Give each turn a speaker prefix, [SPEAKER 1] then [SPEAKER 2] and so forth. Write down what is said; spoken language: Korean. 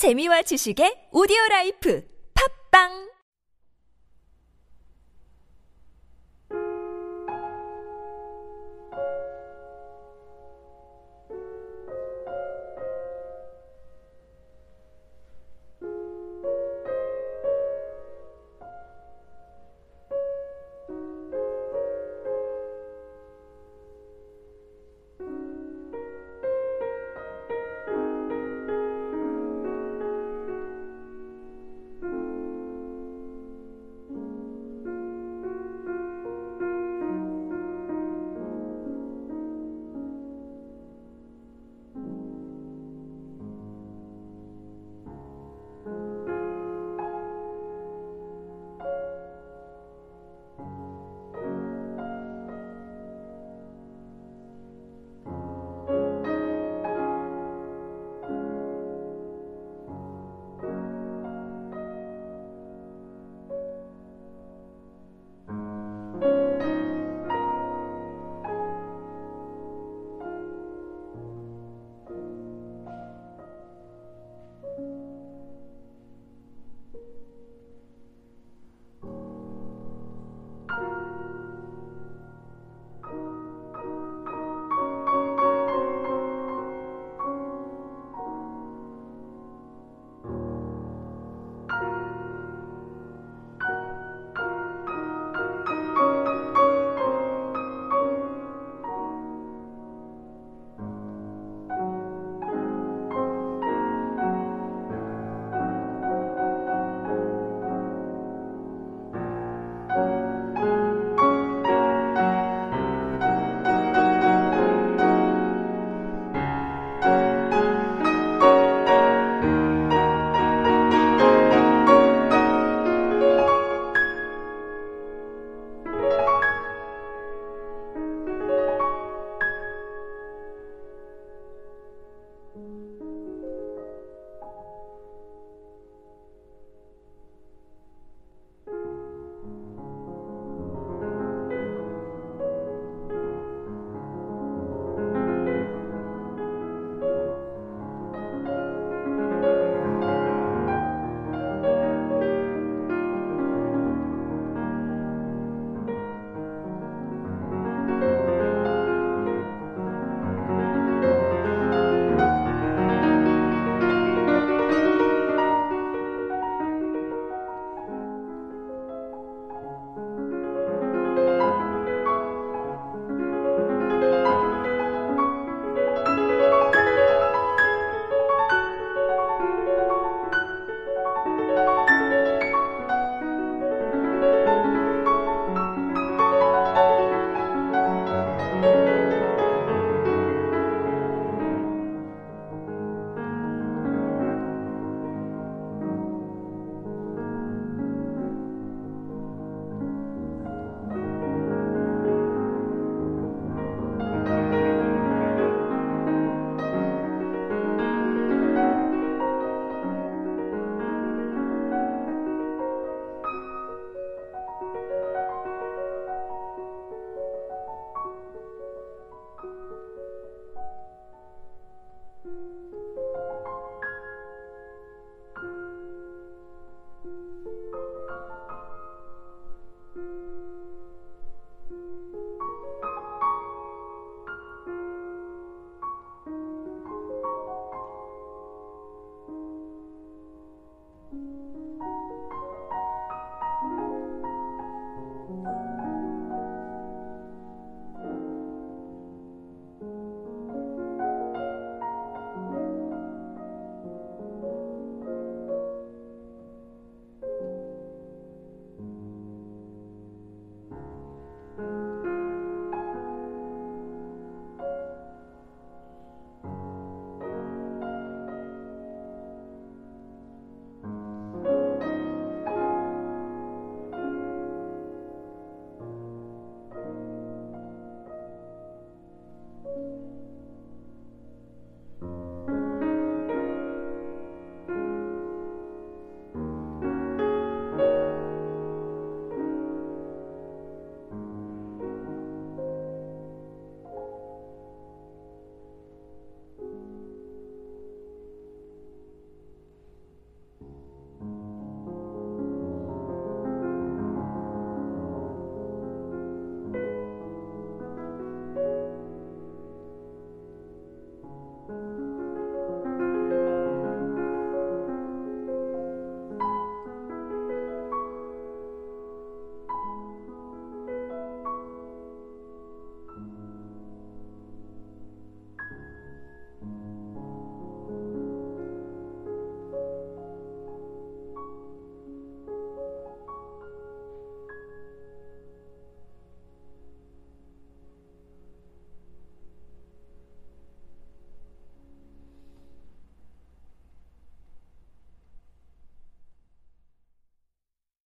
[SPEAKER 1] 재미와 지식의 오디오 라이프. 팝빵!